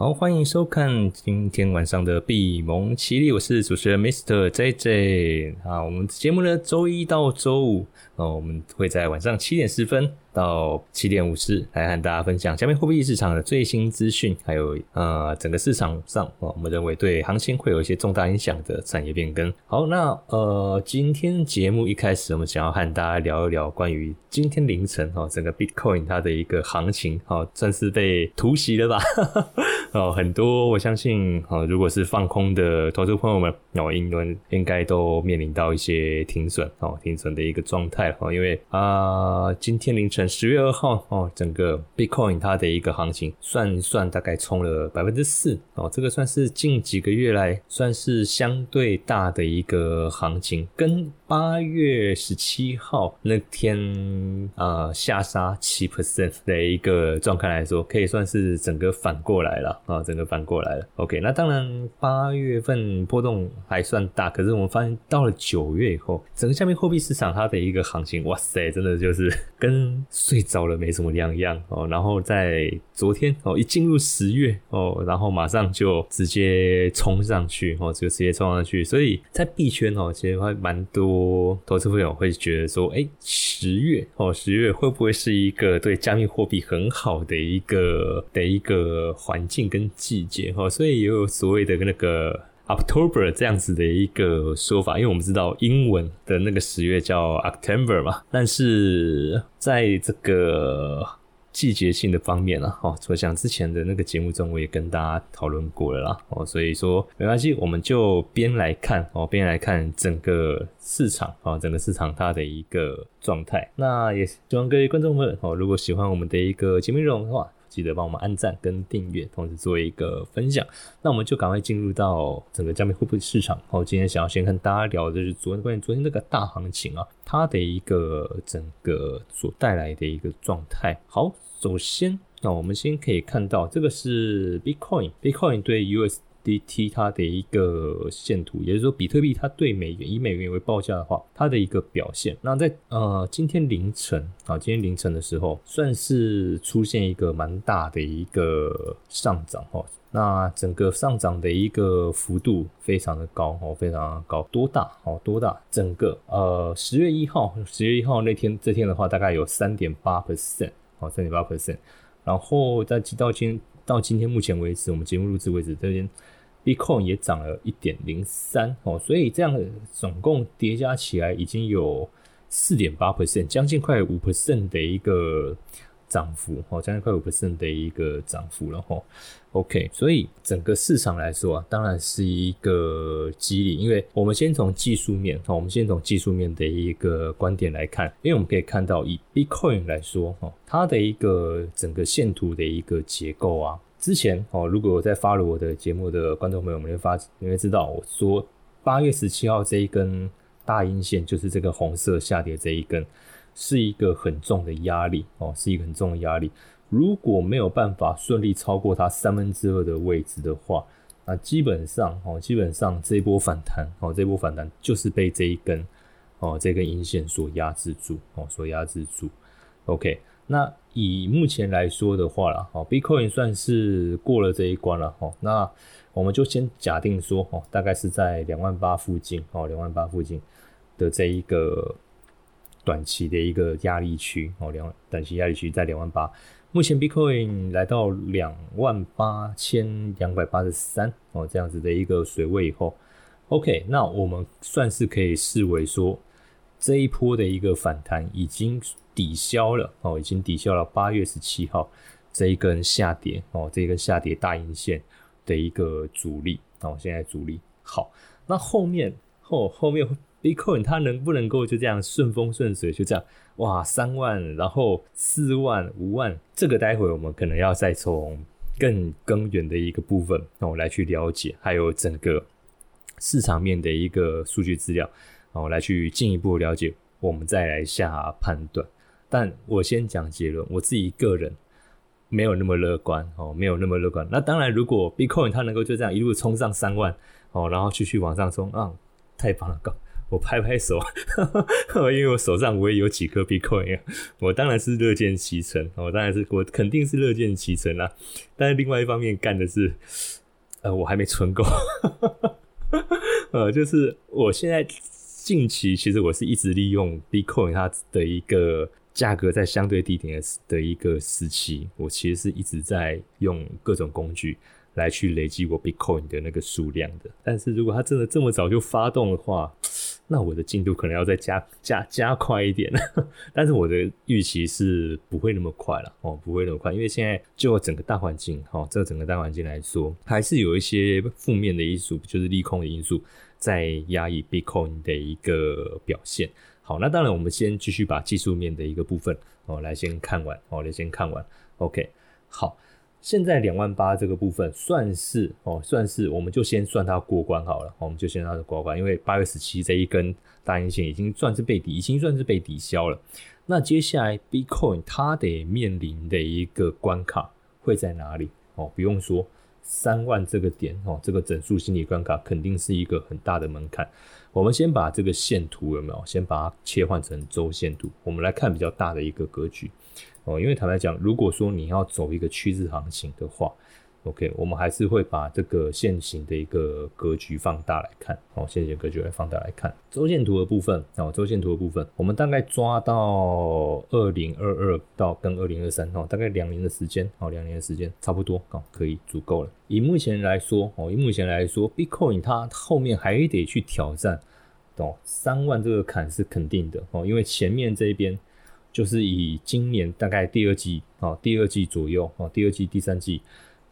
好，欢迎收看今天晚上的闭蒙奇力，我是主持人 Mr. JJ 啊。我们节目呢，周一到周五哦，我们会在晚上七点十分。到七点五十来和大家分享加密货币市场的最新资讯，还有呃整个市场上我们认为对行情会有一些重大影响的产业变更。好，那呃今天节目一开始，我们想要和大家聊一聊关于今天凌晨哈整个 Bitcoin 它的一个行情，哈算是被突袭了吧？哦，很多我相信哦，如果是放空的投资朋友们，哦应该应该都面临到一些停损哦停损的一个状态哦，因为啊今天凌晨。十月二号哦，整个 Bitcoin 它的一个行情算算，大概冲了百分之四哦，这个算是近几个月来算是相对大的一个行情，跟八月十七号那天啊下杀七 percent 的一个状态来说，可以算是整个反过来了啊，整个反过来了。OK，那当然八月份波动还算大，可是我们发现到了九月以后，整个加密货币市场它的一个行情，哇塞，真的就是 跟睡着了没什么两样哦，然后在昨天哦一进入十月哦，然后马上就直接冲上去哦，就直接冲上去，所以在币圈哦，其实还蛮多投资朋友会觉得说，哎，十月哦，十月会不会是一个对加密货币很好的一个的一个环境跟季节哦，所以也有所谓的那个。October 这样子的一个说法，因为我们知道英文的那个十月叫 October 嘛，但是在这个季节性的方面呢，哦，我想之前的那个节目中我也跟大家讨论过了啦，哦，所以说没关系，我们就边来看哦，边来看整个市场啊，整个市场它的一个状态。那也希望各位观众们哦，如果喜欢我们的一个节目内容的话。记得帮我们按赞跟订阅，同时做一个分享。那我们就赶快进入到整个加密货币市场。好，今天想要先跟大家聊的就是昨天关于昨天那个大行情啊，它的一个整个所带来的一个状态。好，首先那我们先可以看到这个是 Bitcoin，Bitcoin 对 US DT 它的一个线图，也就是说，比特币它对美元以美元为报价的话，它的一个表现。那在呃今天凌晨啊，今天凌晨的时候，算是出现一个蛮大的一个上涨哈。那整个上涨的一个幅度非常的高哦，非常的高，多大哦？多大？整个呃十月一号，十月一号那天这天的话，大概有三点八 percent 哦，三点八 percent。然后在到今到今天目前为止，我们节目录制为止这边。Bitcoin 也涨了一点零三哦，所以这样总共叠加起来已经有四点八 percent，将近快五 percent 的一个涨幅哦，将近快五 percent 的一个涨幅了哈。OK，所以整个市场来说啊，当然是一个激励，因为我们先从技术面哈，我们先从技术面的一个观点来看，因为我们可以看到以 Bitcoin 来说哈，它的一个整个线图的一个结构啊。之前哦，如果我在发了我的节目的观众朋友们会发，你会知道我说八月十七号这一根大阴线，就是这个红色下跌这一根，是一个很重的压力哦，是一个很重的压力。如果没有办法顺利超过它三分之二的位置的话，那基本上哦，基本上这一波反弹哦，这波反弹就是被这一根哦，这根阴线所压制住哦，所压制住。OK。那以目前来说的话了，哦，Bitcoin 算是过了这一关了，哦，那我们就先假定说，哦，大概是在两万八附近，哦，两万八附近的这一个短期的一个压力区，哦，两短期压力区在两万八，目前 Bitcoin 来到两万八千两百八十三，哦，这样子的一个水位以后，OK，那我们算是可以视为说这一波的一个反弹已经。抵消了哦，已经抵消了八月十七号这一根下跌哦，这一根下跌大阴线的一个阻力哦，现在阻力好，那后面后后面 Bitcoin 它能不能够就这样顺风顺水就这样哇三万，然后四万五万，这个待会我们可能要再从更根源的一个部分哦来去了解，还有整个市场面的一个数据资料然哦来去进一步了解，我们再来下判断。但我先讲结论，我自己个人没有那么乐观哦，没有那么乐观。那当然，如果 Bitcoin 它能够就这样一路冲上三万哦，然后继续往上冲啊，太棒了，恭我拍拍手，因为我手上我也有几颗 Bitcoin，我当然是乐见其成，我当然是我肯定是乐见其成啦。但是另外一方面干的是，呃，我还没存够，呃，就是我现在近期其实我是一直利用 Bitcoin 它的一个价格在相对低点的的一个时期，我其实是一直在用各种工具。来去累积我 Bitcoin 的那个数量的，但是如果它真的这么早就发动的话，那我的进度可能要再加加加快一点。但是我的预期是不会那么快了哦，不会那么快，因为现在就整个大环境哈，这整个大环境来说，还是有一些负面的因素，就是利空的因素在压抑 Bitcoin 的一个表现。好，那当然我们先继续把技术面的一个部分哦来先看完哦，来先看完。OK，好。现在两万八这个部分算是哦，算是我们就先算它过关好了，我们就先让它过关，因为八月十七这一根大阴线已经算是被抵，已经算是被抵消了。那接下来 Bitcoin 它得面临的一个关卡会在哪里？哦，不用说三万这个点哦，这个整数心理关卡肯定是一个很大的门槛。我们先把这个线图有没有？先把它切换成周线图，我们来看比较大的一个格局。哦，因为坦白讲，如果说你要走一个趋势行情的话，OK，我们还是会把这个线形的一个格局放大来看。哦，线形格局来放大来看周线图的部分。哦，周线图的部分，我们大概抓到二零二二到跟二零二三，哦，大概两年的时间，哦，两年的时间差不多，哦，可以足够了。以目前来说，哦，以目前来说，Bitcoin 它后面还得去挑战，哦，三万这个坎是肯定的，哦，因为前面这边。就是以今年大概第二季啊，第二季左右啊，第二季、第三季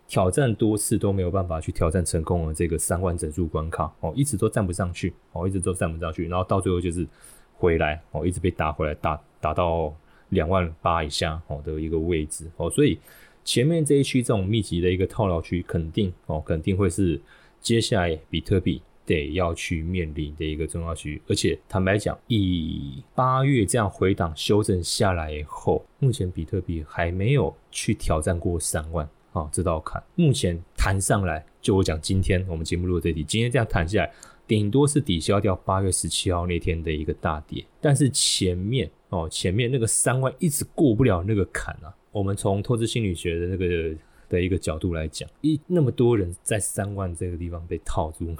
挑战多次都没有办法去挑战成功的这个三万整数关卡哦，一直都站不上去哦，一直都站不上去，然后到最后就是回来哦，一直被打回来，打打到两万八以下哦的一个位置哦，所以前面这一区这种密集的一个套牢区，肯定哦，肯定会是接下来比特币。得要去面临的一个重要区域，而且坦白讲，以八月这样回档修正下来以后，目前比特币还没有去挑战过三万啊这道坎。目前弹上来，就我讲今天我们节目录的这题，今天这样弹下来，顶多是抵消掉八月十七号那天的一个大跌，但是前面哦前面那个三万一直过不了那个坎啊。我们从投资心理学的那个的一个角度来讲，一那么多人在三万这个地方被套住。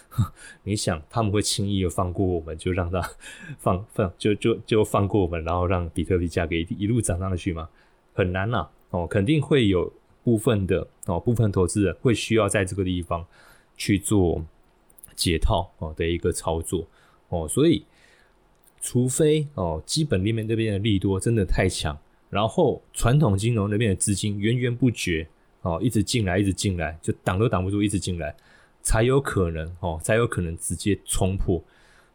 你想他们会轻易的放过我们，就让他放放就就就放过我们，然后让比特币价格一一路涨上去吗？很难呐！哦，肯定会有部分的哦，部分投资人会需要在这个地方去做解套哦的一个操作哦，所以除非哦基本面这边的利多真的太强，然后传统金融那边的资金源源不绝哦，一直进来一直进来，就挡都挡不住，一直进来。才有可能哦，才有可能直接冲破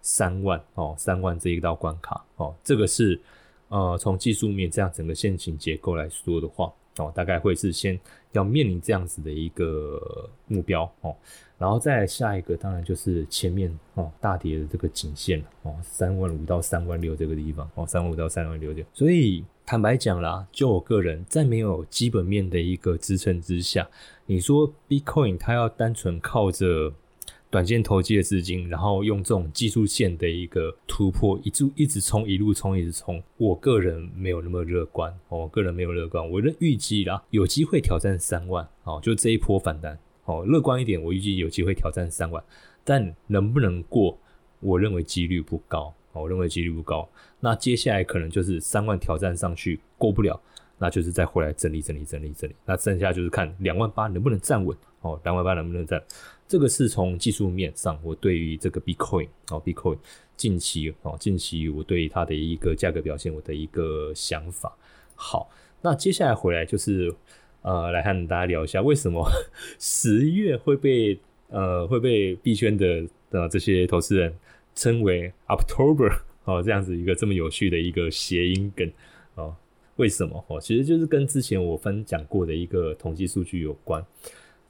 三万哦，三万这一道关卡哦，这个是呃从技术面这样整个线形结构来说的话哦，大概会是先要面临这样子的一个目标哦，然后再下一个当然就是前面哦大跌的这个颈线哦，三万五到三万六这个地方哦，三万五到三万六六，所以。坦白讲啦，就我个人，在没有基本面的一个支撑之下，你说 Bitcoin 它要单纯靠着短线投机的资金，然后用这种技术线的一个突破，一直一直冲，一路冲，一直冲，我个人没有那么乐观。我个人没有乐观，我的预计啦，有机会挑战三万。哦，就这一波反弹，哦，乐观一点，我预计有机会挑战三万，但能不能过，我认为几率不高。哦我认为几率不高，那接下来可能就是三万挑战上去过不了，那就是再回来整理整理整理整理，那剩下就是看两万八能不能站稳哦，两万八能不能站？这个是从技术面上，我对于这个 Bitcoin 哦，Bitcoin 近期哦，近期我对它的一个价格表现，我的一个想法。好，那接下来回来就是呃，来和大家聊一下，为什么 十月会被呃会被币圈的的这些投资人。称为 October 哦，这样子一个这么有趣的一个谐音梗哦，为什么哦？其实就是跟之前我分享过的一个统计数据有关。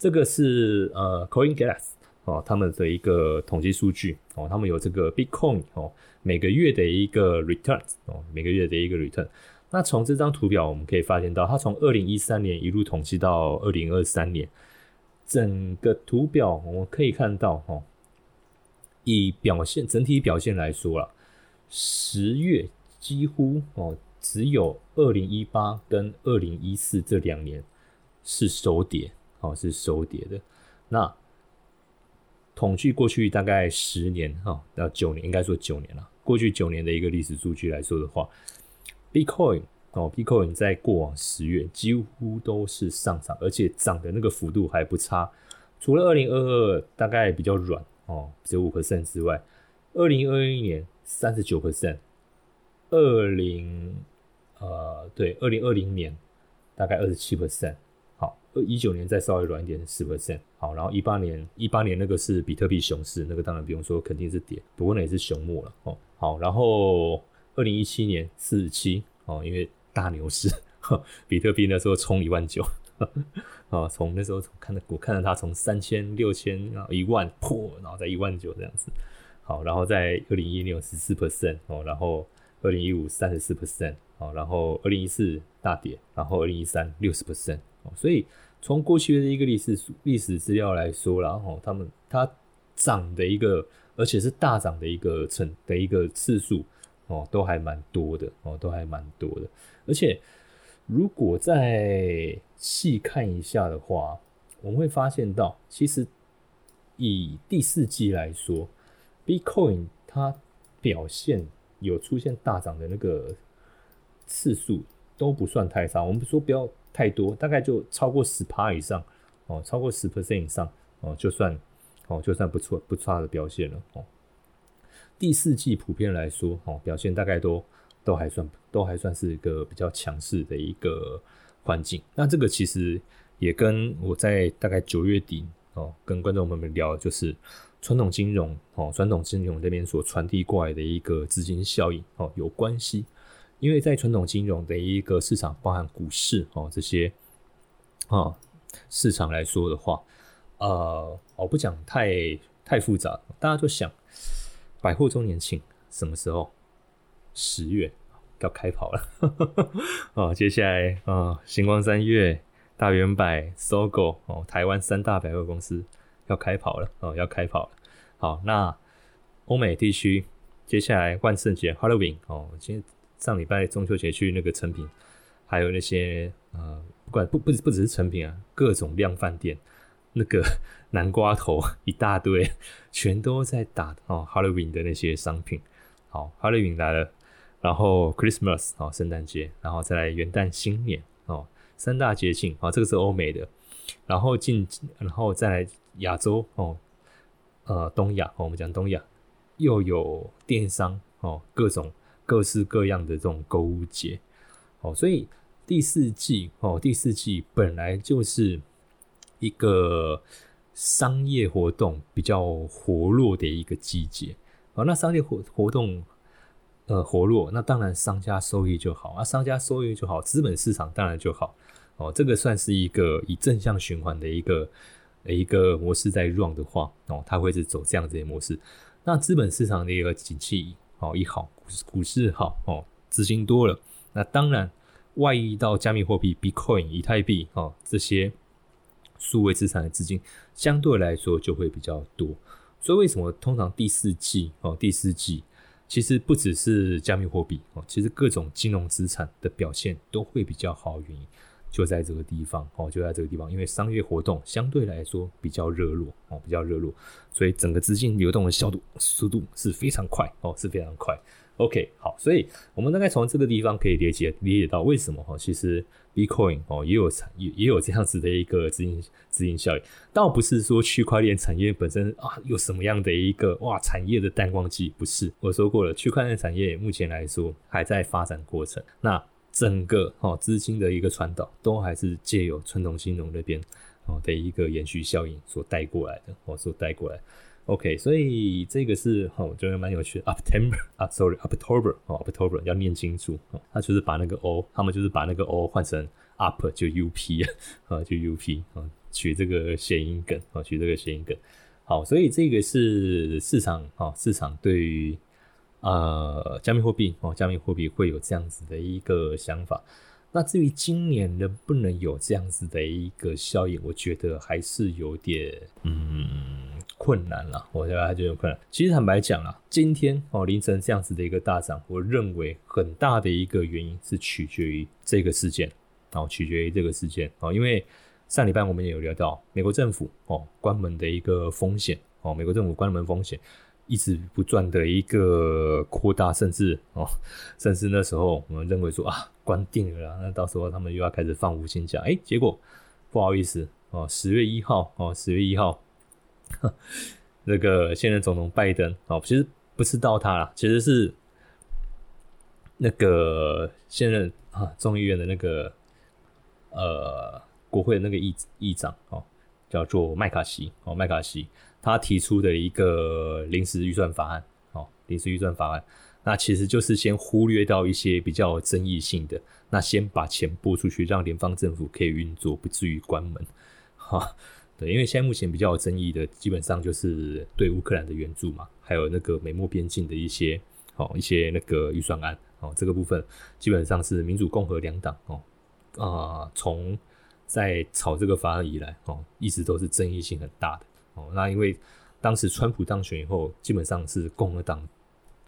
这个是呃 CoinGas 哦，他们的一个统计数据哦，他们有这个 Bitcoin 哦每个月的一个 return 哦，每个月的一个 return。那从这张图表我们可以发现到，它从二零一三年一路统计到二零二三年，整个图表我们可以看到哦。以表现整体表现来说啦，十月几乎哦只有二零一八跟二零一四这两年是收跌，哦是收跌的。那统计过去大概十年哈到九年，应该说九年了。过去九年的一个历史数据来说的话，Bitcoin 哦，Bitcoin 在过往十月几乎都是上涨，而且涨的那个幅度还不差。除了二零二二大概比较软哦，只有五%之外，二零二一年三十九%，二零呃对，二零二零年大概二十七%。二一九年再稍微软一点，十 percent。好，然后一八年一八年那个是比特币熊市，那个当然不用说，肯定是跌，不过那也是熊末了哦。好，然后二零一七年四十七哦，因为大牛市，比特币那时候冲一万九，啊，从那时候看到我看到它从三千六千啊一万破，然后在一万九这样子。好，然后在二零一六十四 percent 哦，然后二零一五三十四 percent 好，然后二零一四大跌，然后二零一三六十 percent 哦，所以从过去的一个历史历史资料来说，然后他们它涨的一个。而且是大涨的一个成的一个次数哦，都还蛮多的哦，都还蛮多的。而且如果再细看一下的话，我们会发现到，其实以第四季来说，Bitcoin 它表现有出现大涨的那个次数都不算太差。我们说不要太多，大概就超过十趴以上哦，超过十 percent 以上哦，就算。哦，就算不错不差的表现了哦。第四季普遍来说，哦，表现大概都都还算都还算是一个比较强势的一个环境。那这个其实也跟我在大概九月底哦，跟观众朋友们聊，就是传统金融哦，传统金融这边所传递过来的一个资金效应哦有关系。因为在传统金融的一个市场，包含股市哦这些啊市场来说的话。呃，我不讲太太复杂，大家就想百货周年庆什么时候？十月要开跑了 哦。接下来啊，星光三月、大圆百、搜狗哦，台湾三大百货公司要开跑了哦，要开跑了。好，那欧美地区接下来万圣节 Halloween 哦，今天上礼拜中秋节去那个成品，还有那些呃，不管不不不只是成品啊，各种量饭店。那个 南瓜头一大堆，全都在打哦，Halloween 的那些商品。好，Halloween 来了，然后 Christmas 哦，圣诞节，然后再来元旦、新年哦，三大节庆啊，这个是欧美的。然后进，然后再来亚洲哦，呃，东亚哦，我们讲东亚又有电商哦，各种各式各样的这种购物节哦，所以第四季哦，第四季本来就是。一个商业活动比较活络的一个季节哦，那商业活活动呃活络，那当然商家收益就好啊，商家收益就好，资本市场当然就好哦。这个算是一个以正向循环的一个一个模式在 run 的话哦，它会是走这样子的模式。那资本市场的一个景气哦一好，股市好哦，资金多了，那当然外溢到加密货币 Bitcoin、以太币哦这些。数位资产的资金相对来说就会比较多，所以为什么通常第四季哦，第四季其实不只是加密货币哦，其实各种金融资产的表现都会比较好，原因就在这个地方哦，就在这个地方，因为商业活动相对来说比较热络哦，比较热络，所以整个资金流动的效度速度是非常快哦，是非常快。OK，好，所以我们大概从这个地方可以理解理解到为什么哈，其实 Bitcoin 哦也有产也也有这样子的一个资金资金效应，倒不是说区块链产业本身啊有什么样的一个哇产业的淡旺季，不是，我说过了，区块链产业目前来说还在发展过程，那整个哦资金的一个传导都还是借由传统金融那边哦的一个延续效应所带过来的，哦所带过来。OK，所以这个是哈，我觉得蛮有趣的。September 啊，Sorry，October 哦，October 要念清楚哦。他就是把那个 O，他们就是把那个 O 换成 Up 就 UP 啊，就 UP 啊，取这个谐音梗啊，取这个谐音梗。好，所以这个是市场啊，市场对于呃加密货币哦，加密货币会有这样子的一个想法。那至于今年能不能有这样子的一个效应，我觉得还是有点嗯。困难了，我觉得还觉得困难。其实坦白讲啊，今天哦凌晨这样子的一个大涨，我认为很大的一个原因是取决于这个事件，哦，取决于这个事件哦，因为上礼拜我们也有聊到美国政府哦关门的一个风险哦，美国政府关门风险一直不断的一个扩大，甚至哦，甚至那时候我们认为说啊关定了啦，那到时候他们又要开始放无薪假，哎，结果不好意思哦，十月一号哦，十月一号。那个现任总统拜登哦，其实不是到他了，其实是那个现任啊众议院的那个呃国会的那个议议长哦，叫做麦卡锡哦，麦卡锡他提出的一个临时预算法案哦，临时预算法案，那其实就是先忽略到一些比较争议性的，那先把钱拨出去，让联邦政府可以运作，不至于关门哈。对，因为现在目前比较有争议的，基本上就是对乌克兰的援助嘛，还有那个美墨边境的一些哦一些那个预算案哦，这个部分基本上是民主共和两党哦啊，从在炒这个法案以来哦，一直都是争议性很大的哦。那因为当时川普当选以后，基本上是共和党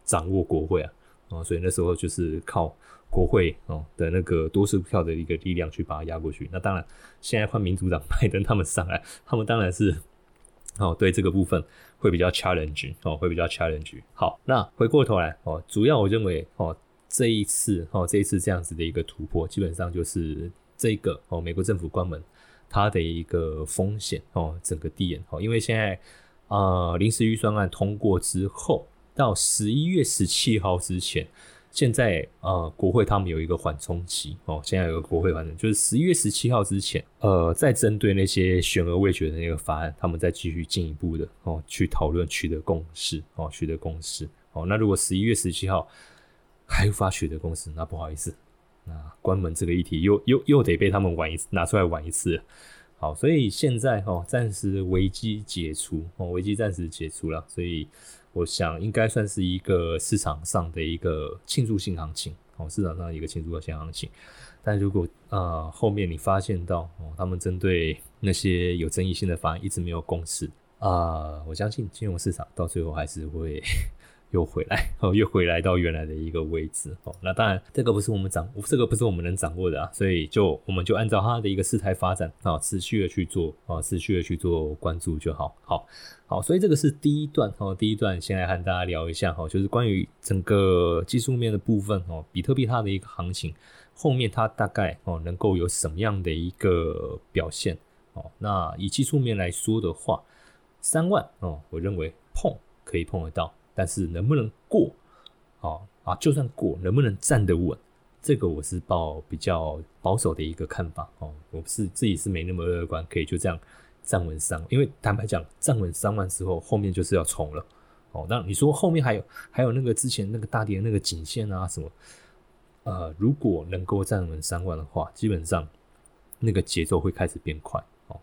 掌握国会啊，哦，所以那时候就是靠。国会哦的那个多数票的一个力量去把它压过去，那当然现在换民主党拜登他们上来，他们当然是 哦对这个部分会比较 challenge 哦会比较 challenge。好，那回过头来哦，主要我认为哦这一次哦这一次这样子的一个突破，基本上就是这个哦美国政府关门它的一个风险哦整个递延哦，因为现在啊临时预算案通过之后，到十一月十七号之前。现在呃，国会他们有一个缓冲期哦，现在有个国会缓冲，就是十一月十七号之前，呃，再针对那些悬而未决的那个法案，他们再继续进一步的哦去讨论，取得共识哦，取得共识哦。那如果十一月十七号还无法取得共识，那不好意思，那关门这个议题又又又得被他们玩一次，拿出来玩一次。好，所以现在哦，暂时危机解除哦，危机暂时解除了，所以。我想应该算是一个市场上的一个庆祝性行情哦，市场上一个庆祝性行情。但如果呃后面你发现到哦，他们针对那些有争议性的法案一直没有共识啊，我相信金融市场到最后还是会。又回来 哦，又回来到原来的一个位置哦。那当然，这个不是我们掌，这个不是我们能掌握的啊。所以就我们就按照它的一个事态发展啊，持续的去做啊，持续的去做关注就好。好，好，所以这个是第一段哦。第一段先来和大家聊一下哈，就是关于整个技术面的部分哦，比特币它的一个行情后面它大概哦能够有什么样的一个表现哦。那以技术面来说的话，三万哦，我认为碰可以碰得到。但是能不能过？哦啊，就算过，能不能站得稳？这个我是抱比较保守的一个看法哦。我是自己是没那么乐观，可以就这样站稳三。因为坦白讲，站稳三万之后，后面就是要冲了哦。那你说后面还有还有那个之前那个大跌那个颈线啊什么？呃，如果能够站稳三万的话，基本上那个节奏会开始变快哦。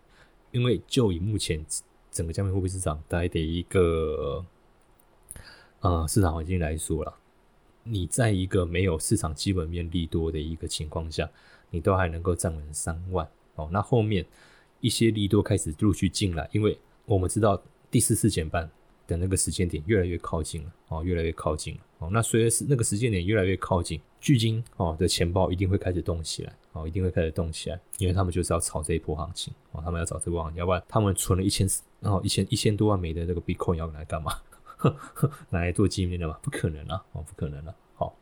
因为就以目前整个加密货币市场大概的一个。呃，市场环境来说了，你在一个没有市场基本面利多的一个情况下，你都还能够站稳三万哦。那后面一些利多开始陆续进来，因为我们知道第四次减半的那个时间点越来越靠近了哦，越来越靠近了哦。那随着是那个时间点越来越靠近，巨金哦的钱包一定会开始动起来哦，一定会开始动起来，因为他们就是要炒这一波行情哦，他们要炒这波行情，要不然他们存了一千然后一千一千多万美的这个 Bitcoin 要来干嘛？呵 拿来做纪念的吗？不可能啊！哦，不可能了。好，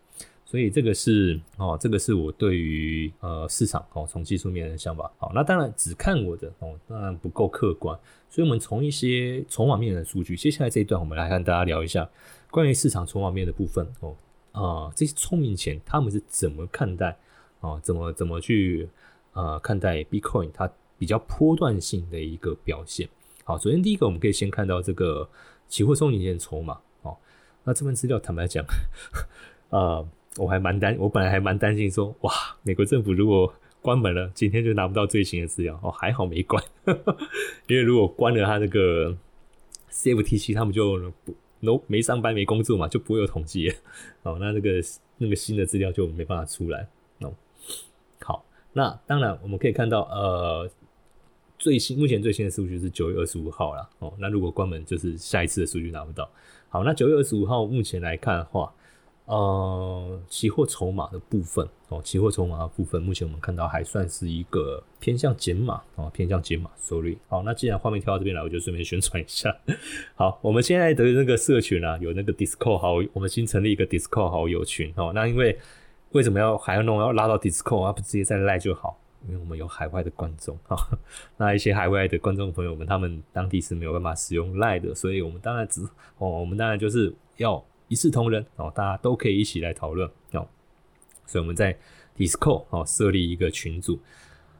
所以这个是哦，这个是我对于呃市场哦从技术面的想法。好，那当然只看我的哦，当然不够客观。所以，我们从一些筹码面的数据，接下来这一段我们来跟大家聊一下关于市场筹码面的部分哦啊，这些聪明钱他们是怎么看待啊？怎么怎么去呃看待 Bitcoin 它比较波段性的一个表现？好，首先第一个，我们可以先看到这个。期货收年线筹码哦，那这份资料坦白讲，呃，我还蛮担，我本来还蛮担心说，哇，美国政府如果关门了，今天就拿不到最新的资料哦，还好没关，因为如果关了他那个 CFTC，他们就不 no 没上班没工作嘛，就不会有统计哦，那那个那个新的资料就没办法出来哦。好，那当然我们可以看到，呃。最新目前最新的数据是九月二十五号了哦。那如果关门，就是下一次的数据拿不到。好，那九月二十五号目前来看的话，呃，期货筹码的部分哦，期货筹码的部分，目前我们看到还算是一个偏向减码哦，偏向减码。Sorry，好，那既然画面跳到这边来，我就顺便宣传一下。好，我们现在的那个社群啊，有那个 Discord 好，我们新成立一个 Discord 好友群哦。那因为为什么要还要弄要拉到 Discord 啊？不直接在赖就好？因为我们有海外的观众啊，那一些海外的观众朋友们，他们当地是没有办法使用赖的，所以我们当然只哦，我们当然就是要。一视同仁哦，大家都可以一起来讨论哦。所以我们在 Discord 哦设立一个群组，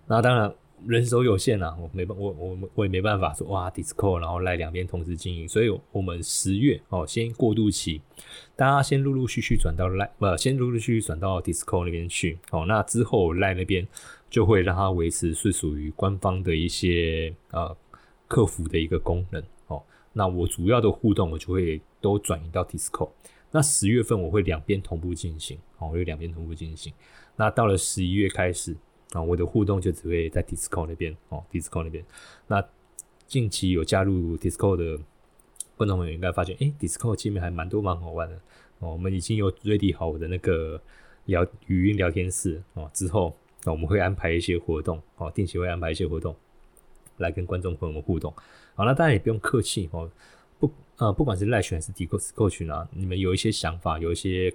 那当然人手有限啊，我没办我我我也没办法说哇 Discord 然后来两边同时经营，所以我们十月哦先过渡期，大家先陆陆续续转到赖不先陆陆续续转到 Discord 那边去哦。那之后赖那边就会让它维持是属于官方的一些呃客服的一个功能哦。那我主要的互动我就会都转移到 Discord。那十月份我会两边同步进行，哦，我会两边同步进行。那到了十一月开始啊，我的互动就只会在 Discord 那边，哦，Discord 那边。那近期有加入 Discord 的观众朋友应该发现，哎，Discord 界面还蛮多蛮好玩的。哦，我们已经有 ready 好我的那个聊语音聊天室哦，之后那我们会安排一些活动，哦，定期会安排一些活动来跟观众朋友们互动。好，那大家也不用客气哦。不，呃，不管是赖群还是 d i s c o 群啊，你们有一些想法，有一些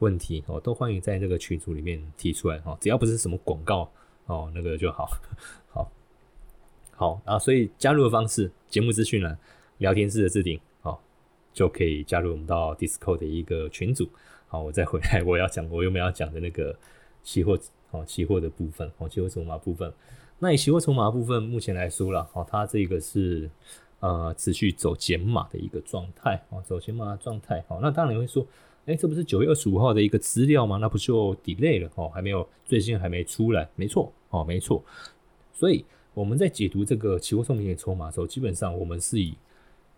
问题哦，都欢迎在这个群组里面提出来哦。只要不是什么广告哦，那个就好，好，好啊。所以加入的方式，节目资讯栏聊天室的置顶哦，就可以加入我们到 d i s c o 的一个群组。好，我再回来，我要讲我有没有要讲的那个期货哦，期货的部分哦，期货筹码部分。那以期货筹码部分目前来说了哦，它这个是。呃，持续走减码的一个状态啊，走减码状态。好，那当然你会说，哎，这不是九月二十五号的一个资料吗？那不就 delay 了哦，还没有最新还没出来。没错，哦，没错。所以我们在解读这个期货送明的筹码的时候，基本上我们是以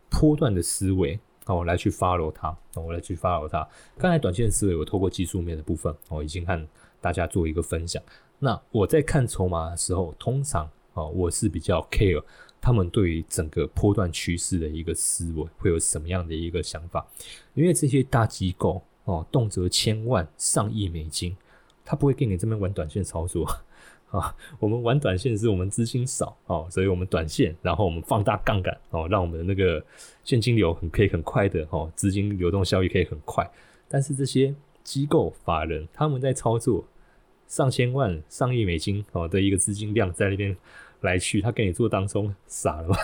波段的思维哦来去 follow 它，我来去 follow 它。刚才短线思维，我透过技术面的部分哦，已经看大家做一个分享。那我在看筹码的时候，通常哦，我是比较 care。他们对于整个波段趋势的一个思维会有什么样的一个想法？因为这些大机构哦，动辄千万、上亿美金，他不会跟你这边玩短线操作 啊。我们玩短线是我们资金少哦，所以我们短线，然后我们放大杠杆哦，让我们的那个现金流很可以很快的哦，资金流动效益可以很快。但是这些机构法人他们在操作上千万、上亿美金哦的一个资金量在那边。来去，他跟你做当中傻了吗？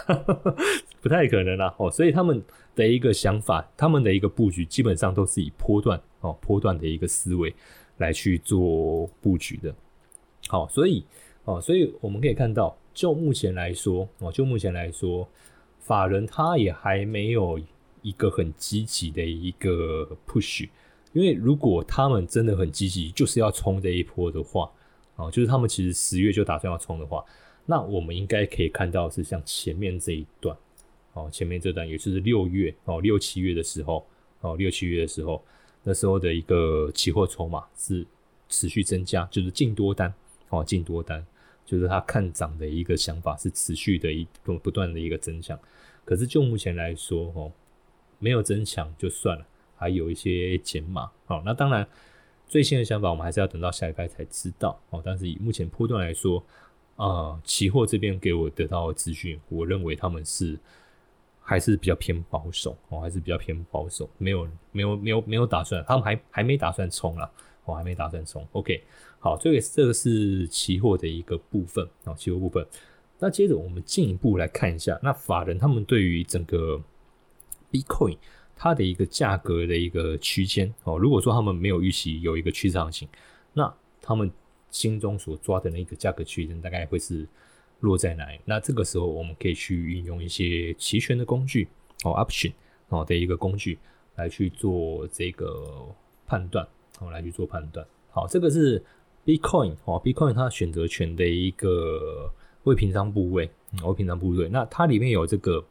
不太可能啊！哦，所以他们的一个想法，他们的一个布局，基本上都是以波段哦，波段的一个思维来去做布局的。好，所以哦，所以我们可以看到，就目前来说哦，就目前来说，法人他也还没有一个很积极的一个 push，因为如果他们真的很积极，就是要冲这一波的话，哦，就是他们其实十月就打算要冲的话。那我们应该可以看到是像前面这一段，哦，前面这段也就是六月哦，六七月的时候，哦，六七月的时候，那时候的一个期货筹码是持续增加，就是进多单，哦，进多单，就是他看涨的一个想法是持续的一不不断的一个增强。可是就目前来说，哦，没有增强就算了，还有一些减码，哦，那当然最新的想法我们还是要等到下一拜才知道，哦，但是以目前波段来说。啊，期货这边给我得到的资讯，我认为他们是还是比较偏保守哦，还是比较偏保守，没有没有没有没有打算，他们还还没打算冲了，我还没打算冲。OK，好，这个这个是期货的一个部分啊，期货部分。那接着我们进一步来看一下，那法人他们对于整个 Bitcoin 它的一个价格的一个区间哦，如果说他们没有预期有一个趋势行情，那他们。心中所抓的那个价格区间大概会是落在哪里？那这个时候我们可以去运用一些期权的工具哦，option 哦的一个工具来去做这个判断哦，来去做判断。好，这个是 Bitcoin 哦，Bitcoin 它选择权的一个未平仓部位，未平仓部位。那它里面有这个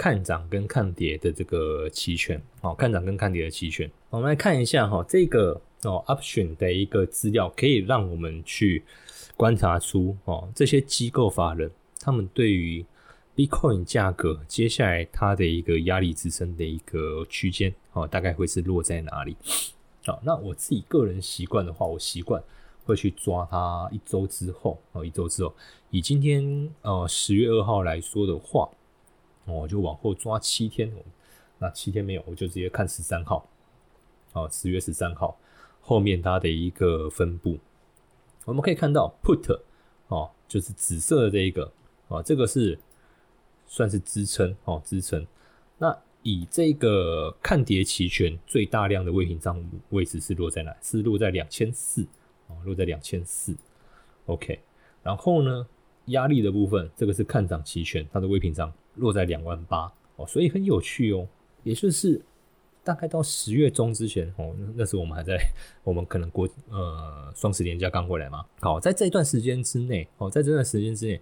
看涨跟看跌的这个期权哦，看涨跟看跌的期权。我们来看一下哈，这个。哦，option 的一个资料可以让我们去观察出哦，这些机构法人他们对于 Bitcoin 价格接下来它的一个压力支撑的一个区间哦，大概会是落在哪里？好，那我自己个人习惯的话，我习惯会去抓它一周之后哦，一周之后，以今天呃十月二号来说的话，我就往后抓七天，那七天没有，我就直接看十三号，哦，十月十三号后面它的一个分布，我们可以看到 Put 哦，就是紫色的这一个啊，这个是。算是支撑哦，支撑。那以这个看跌期权最大量的未平仓位置是落在哪？是落在两千四哦，落在两千四。OK，然后呢，压力的部分，这个是看涨期权，它的未平仓落在两万八哦，所以很有趣哦。也就是大概到十月中之前哦，那时我们还在，我们可能国呃双十连假刚过来嘛。好，在这一段时间之内哦，在这段时间之内。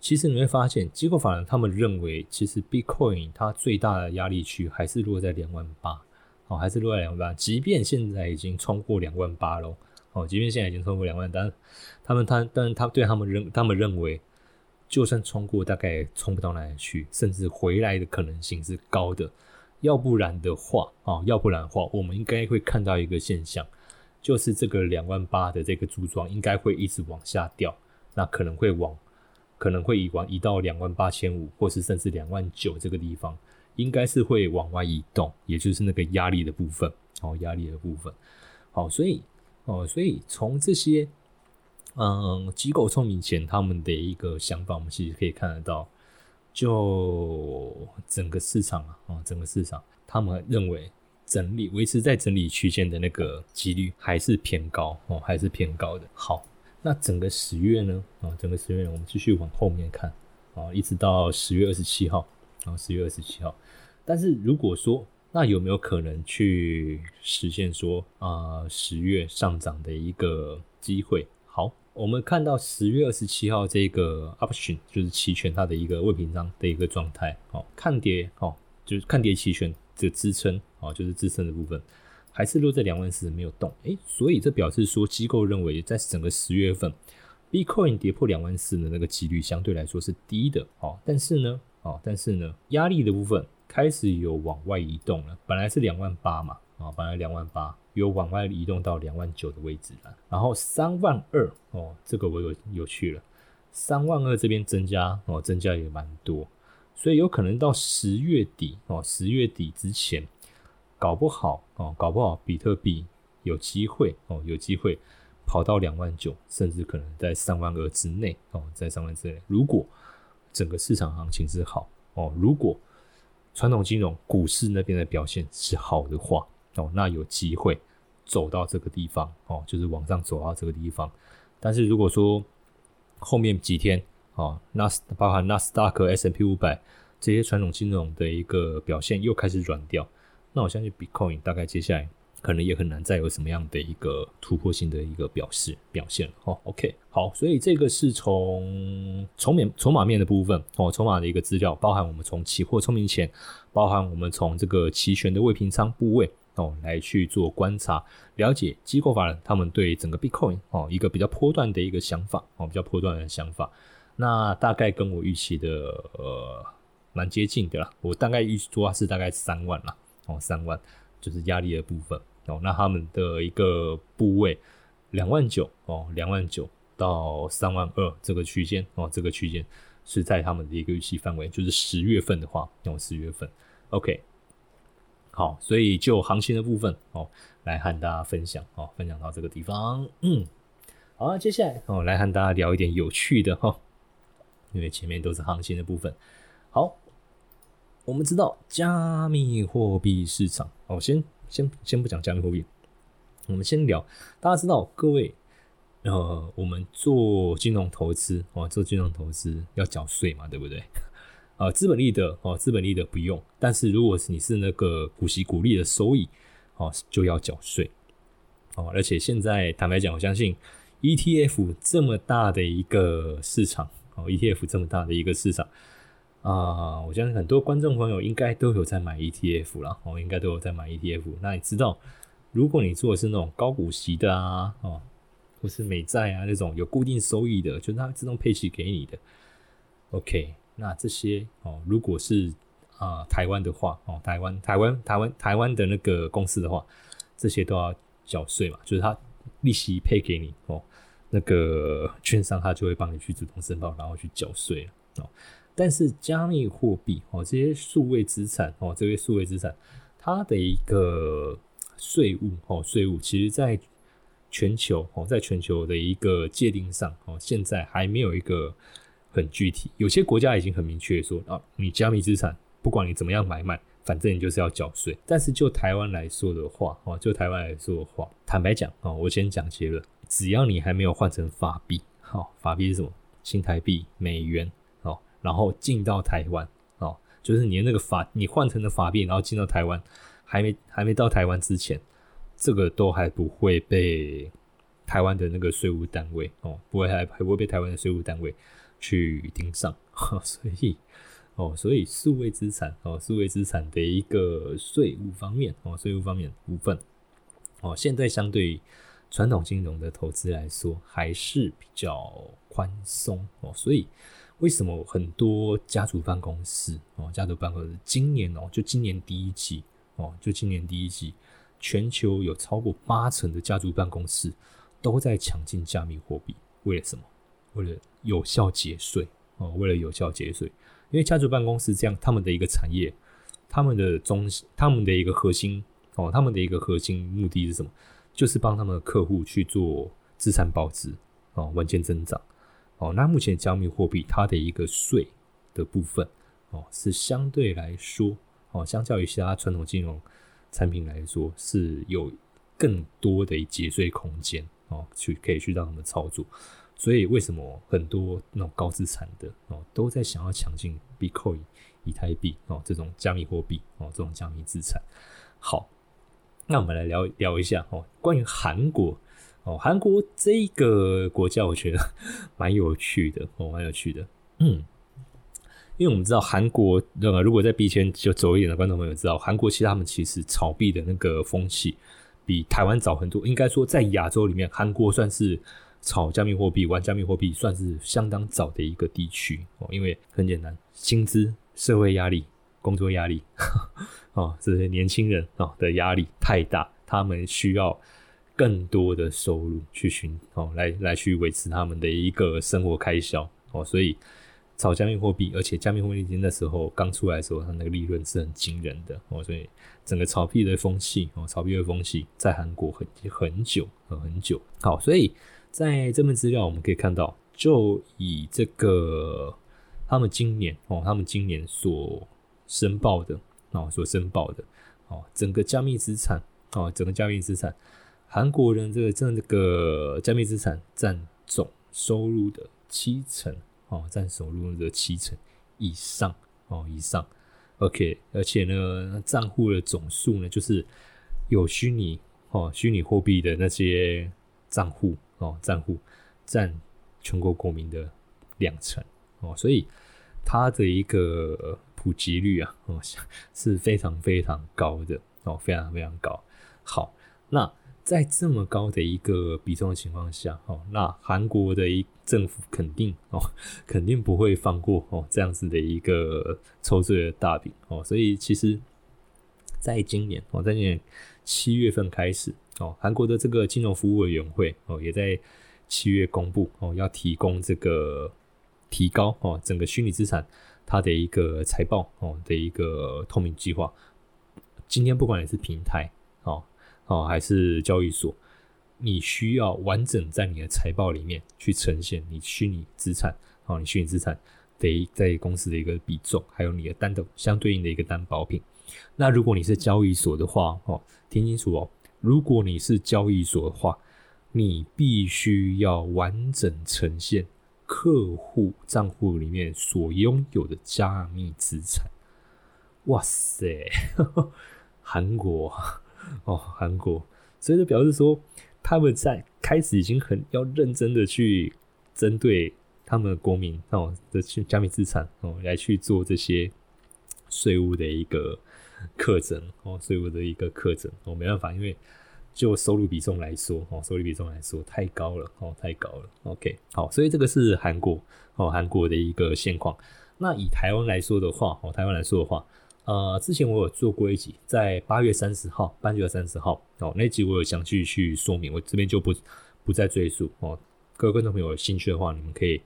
其实你会发现，机构法人他们认为，其实 Bitcoin 它最大的压力区还是落在两万八，哦，还是落在两万八。即便现在已经冲过两万八喽，哦，即便现在已经超过两万，但他们他，但是他对他们认，他们认为，就算冲过，大概冲不到哪里去，甚至回来的可能性是高的。要不然的话，啊，要不然的话，我们应该会看到一个现象，就是这个两万八的这个柱状应该会一直往下掉，那可能会往。可能会移往移到两万八千五，或是甚至两万九这个地方，应该是会往外移动，也就是那个压力的部分，哦，压力的部分，好，所以，哦，所以从这些，嗯，机构聪明钱他们的一个想法，我们其实可以看得到，就整个市场啊，哦，整个市场，他们认为整理维持在整理区间的那个几率还是偏高，哦，还是偏高的，好。那整个十月呢？啊，整个十月我们继续往后面看啊，一直到十月二十七号啊，十月二十七号。但是如果说，那有没有可能去实现说啊，十月上涨的一个机会？我们看到十月二十七号这个 option 就是期权它的一个未平仓的一个状态，哦，看跌哦，就是看跌期权这个支撑哦，就是支撑的部分。还是落在两万四没有动，诶，所以这表示说机构认为在整个十月份，Bitcoin 跌破两万四的那个几率相对来说是低的，哦，但是呢，哦，但是呢，压力的部分开始有往外移动了，本来是两万八嘛，啊，本来两万八有往外移动到两万九的位置了，然后三万二，哦，这个我有有趣了，三万二这边增加，哦，增加也蛮多，所以有可能到十月底，哦，十月底之前。搞不好哦，搞不好比特币有机会哦，有机会跑到两万九，甚至可能在三万二之内哦，在三万之内。如果整个市场行情是好哦，如果传统金融股市那边的表现是好的话哦，那有机会走到这个地方哦，就是往上走到这个地方。但是如果说后面几天哦，纳斯包含纳斯达克、S M P 五百这些传统金融的一个表现又开始软掉。那我相信 Bitcoin 大概接下来可能也很难再有什么样的一个突破性的一个表示表现了哦。OK，好，所以这个是从筹面筹码面的部分哦，筹码的一个资料，包含我们从期货聪明钱，包含我们从这个期权的未平仓部位哦来去做观察，了解机构法人他们对整个 Bitcoin 哦一个比较波段的一个想法哦，比较波段的想法。那大概跟我预期的呃蛮接近的啦，我大概预抓是大概三万啦。哦，三万就是压力的部分哦。那他们的一个部位两万九哦，两万九到三万二这个区间哦，这个区间是在他们的一个预期范围。就是十月份的话，哦，十月份，OK，好，所以就行情的部分哦，来和大家分享哦，分享到这个地方。嗯，好，接下来哦，来和大家聊一点有趣的哈，因为前面都是行情的部分，好。我们知道加密货币市场哦，先先先不讲加密货币，我们先聊。大家知道，各位，呃，我们做金融投资哦，做金融投资要缴税嘛，对不对？啊，资本利得哦，资本利得不用，但是如果是你是那个股息股利的收益哦，就要缴税哦。而且现在坦白讲，我相信 ETF 这么大的一个市场哦，ETF 这么大的一个市场。啊，我相信很多观众朋友应该都有在买 ETF 了，哦，应该都有在买 ETF。那你知道，如果你做的是那种高股息的啊，哦，或是美债啊那种有固定收益的，就是它自动配息给你的，OK，那这些哦，如果是啊台湾的话哦，台湾台湾台湾台湾的那个公司的话，这些都要缴税嘛，就是他利息配给你哦，那个 券商他就会帮你去主动申报，然后去缴税哦。但是加密货币哦，这些数位资产哦，这些数位资产，它的一个税务哦，税务其实在全球哦，在全球的一个界定上哦，现在还没有一个。很具体，有些国家已经很明确说啊，你加密资产不管你怎么样买卖，反正你就是要缴税。但是就台湾来说的话，哦，就台湾来说的话，坦白讲哦，我先讲结论，只要你还没有换成法币，好，法币是什么？新台币、美元，哦，然后进到台湾，哦，就是你那个法，你换成的法币，然后进到台湾，还没还没到台湾之前，这个都还不会被台湾的那个税务单位，哦，不会还还不会被台湾的税务单位。去盯上，所以哦，所以数位资产哦，数位资产的一个税务方面哦，税务方面部分哦，现在相对传统金融的投资来说还是比较宽松哦，所以为什么很多家族办公室哦，家族办公室今年哦，就今年第一季哦，就今年第一季，全球有超过八成的家族办公室都在抢进加密货币，为了什么？为了有效节税哦，为了有效节税，因为家族办公室这样，他们的一个产业，他们的中，他们的一个核心哦，他们的一个核心目的是什么？就是帮他们的客户去做资产保值哦，稳健增长哦。那目前加密货币它的一个税的部分哦，是相对来说哦，相较于其他传统金融产品来说，是有更多的节税空间哦，去可以去让他们操作。所以为什么很多那种高资产的哦，都在想要抢进 Bitcoin、以太币哦这种加密货币哦这种加密资产？好，那我们来聊聊一下哦，关于韩国哦，韩国这个国家我觉得 蛮有趣的哦，蛮有趣的。嗯，因为我们知道韩国那个，如果在币圈就走一点的观众朋友知道，韩国其实他们其实炒币的那个风气比台湾早很多。应该说，在亚洲里面，韩国算是。炒加密货币、玩加密货币算是相当早的一个地区哦，因为很简单，薪资、社会压力、工作压力，哦，这些年轻人哦的压力太大，他们需要更多的收入去寻哦，来来去维持他们的一个生活开销哦，所以炒加密货币，而且加密货币那时候刚出来的时候，它那个利润是很惊人的哦，所以整个炒币的风气哦，炒币的风气在韩国很很久很久，好，所以。在这份资料我们可以看到，就以这个他们今年哦，他们今年所申报的哦，所申报的哦，整个加密资产哦，整个加密资产，韩国人这个这这个加密资产占总收入的七成哦，占收入的七成以上哦，以上。OK，而且呢，账户的总数呢，就是有虚拟哦，虚拟货币的那些账户。哦，账户占全国国民的两成哦，所以它的一个普及率啊，哦 是非常非常高的哦，非常非常高。好，那在这么高的一个比重的情况下，哦，那韩国的一政府肯定哦，肯定不会放过哦这样子的一个抽税的大饼哦，所以其实在今年哦，在今年七月份开始。哦，韩国的这个金融服务委员会哦，也在七月公布哦，要提供这个提高哦，整个虚拟资产它的一个财报哦的一个透明计划。今天不管你是平台哦哦还是交易所，你需要完整在你的财报里面去呈现你虚拟资产哦，你虚拟资产的在公司的一个比重，还有你的担的相对应的一个担保品。那如果你是交易所的话哦，听清楚哦。如果你是交易所的话，你必须要完整呈现客户账户里面所拥有的加密资产。哇塞，韩国哦，韩国，所以就表示说他们在开始已经很要认真的去针对他们的国民哦的去加密资产哦来去做这些税务的一个。课程哦，所以我的一个课程哦，没办法，因为就收入比重来说，哦，收入比重来说太高了，哦，太高了。OK，好，所以这个是韩国，哦，韩国的一个现况。那以台湾来说的话，哦，台湾来说的话，呃，之前我有做过一集，在八月三十号，八月三十号，哦，那集我有详细去说明，我这边就不不再赘述。哦，各位观众朋友有兴趣的话，你们可以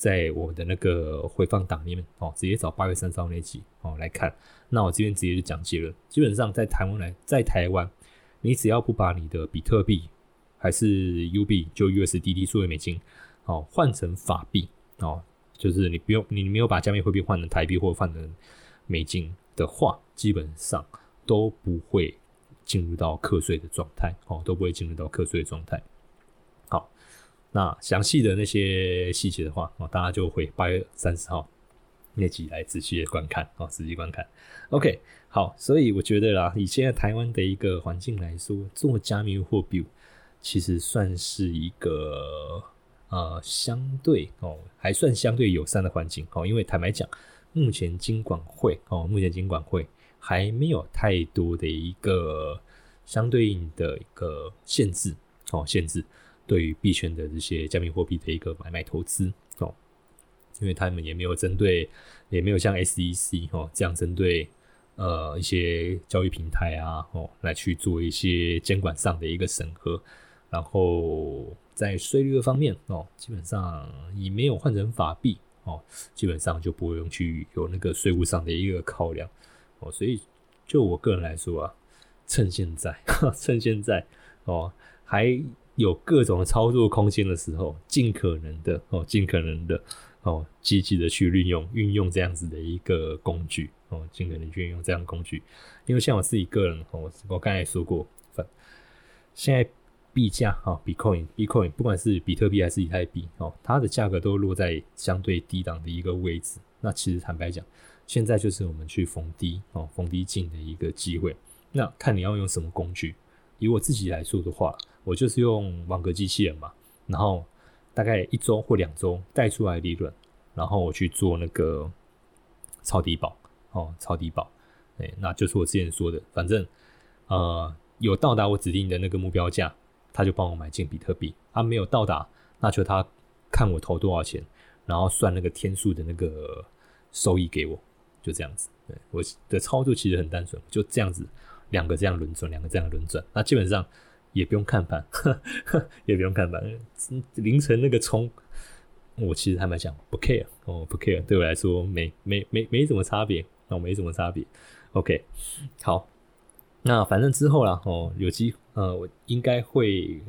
在我的那个回放档里面，哦，直接找八月三十号那集，哦，来看。那我这边直接就讲解了，基本上在台湾来，在台湾。你只要不把你的比特币还是 U 币就 USDT 数位美金，哦换成法币哦，就是你不用你没有把加密货币换成台币或换成美金的话，基本上都不会进入到课税的状态哦，都不会进入到课税的状态。那详细的那些细节的话哦，大家就会八月三十号那集来仔细的观看哦，仔细观看。OK。好，所以我觉得啦，以现在台湾的一个环境来说，做加密货币其实算是一个呃相对哦还算相对友善的环境哦。因为坦白讲，目前金管会哦，目前金管会还没有太多的一个相对应的一个限制哦，限制对于币圈的这些加密货币的一个买卖投资哦，因为他们也没有针对，也没有像 SEC 哦这样针对。呃，一些交易平台啊，哦，来去做一些监管上的一个审核，然后在税率的方面哦，基本上你没有换成法币哦，基本上就不会用去有那个税务上的一个考量哦，所以就我个人来说啊，趁现在，趁现在哦，还有各种操作空间的时候，尽可能的哦，尽可能的哦，积极的去运用运用这样子的一个工具。哦，尽可能去用这样的工具，因为像我自己个人，哦，我刚才说过，现在币价哈，Bitcoin，Bitcoin，不管是比特币还是以太币，哦，它的价格都落在相对低档的一个位置。那其实坦白讲，现在就是我们去逢低哦，逢低进的一个机会。那看你要用什么工具。以我自己来说的话，我就是用网格机器人嘛，然后大概一周或两周带出来利润，然后我去做那个超低保。哦，超低保，哎，那就是我之前说的，反正呃有到达我指定的那个目标价，他就帮我买进比特币；他没有到达，那就他看我投多少钱，然后算那个天数的那个收益给我，就这样子。对我的操作其实很单纯，就这样子，两个这样轮转，两个这样轮转，那基本上也不用看盘，也不用看盘，凌晨那个冲。我其实坦白讲不 care 哦，不 care，对我来说没没没没什么差别。那没什么差别，OK，好，那反正之后啦，哦，有机呃，我应该会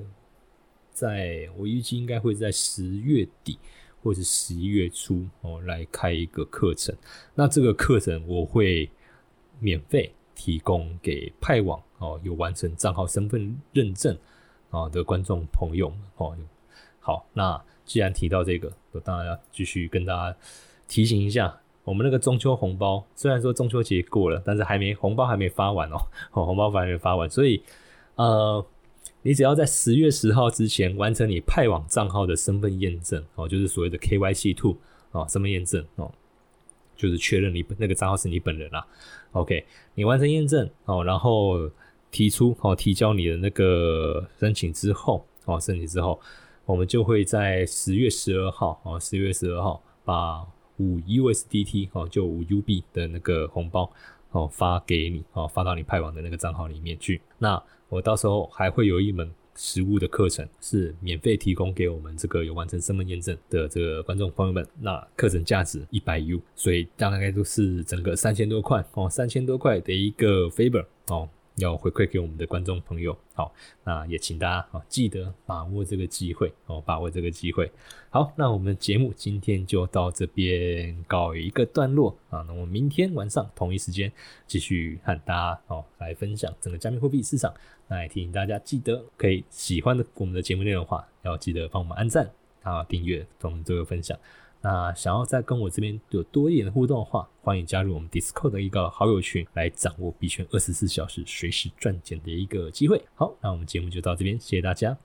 在，我预计应该会在十月底或者十一月初哦来开一个课程。那这个课程我会免费提供给派网哦有完成账号身份认证啊的观众朋友们哦。好，那既然提到这个，我当然要继续跟大家提醒一下。我们那个中秋红包，虽然说中秋节过了，但是还没红包还没发完哦，哦红包还没发完，所以呃，你只要在十月十号之前完成你派网账号的身份验证哦，就是所谓的 KYC two 哦，身份验证哦，就是确认你那个账号是你本人啦。OK，你完成验证哦，然后提出哦，提交你的那个申请之后哦，申请之后，我们就会在十月十二号哦，十月十二号把。五 USDT 哦，就五 UB 的那个红包哦，发给你哦，发到你派网的那个账号里面去。那我到时候还会有一门实物的课程，是免费提供给我们这个有完成身份验证的这个观众朋友们。那课程价值一百 U，所以大概都是整个三千多块哦，三千多块的一个 favor 哦。要回馈给我们的观众朋友，好，那也请大家啊记得把握这个机会哦，把握这个机会。好，那我们节目今天就到这边告一个段落啊，那我们明天晚上同一时间继续和大家哦来分享整个加密货币市场。那也提醒大家记得可以喜欢的我们的节目内容的话，要记得帮我们按赞啊、订阅同这个分享。那想要再跟我这边有多一点的互动的话，欢迎加入我们 Discord 的一个好友群，来掌握币圈二十四小时随时赚钱的一个机会。好，那我们节目就到这边，谢谢大家。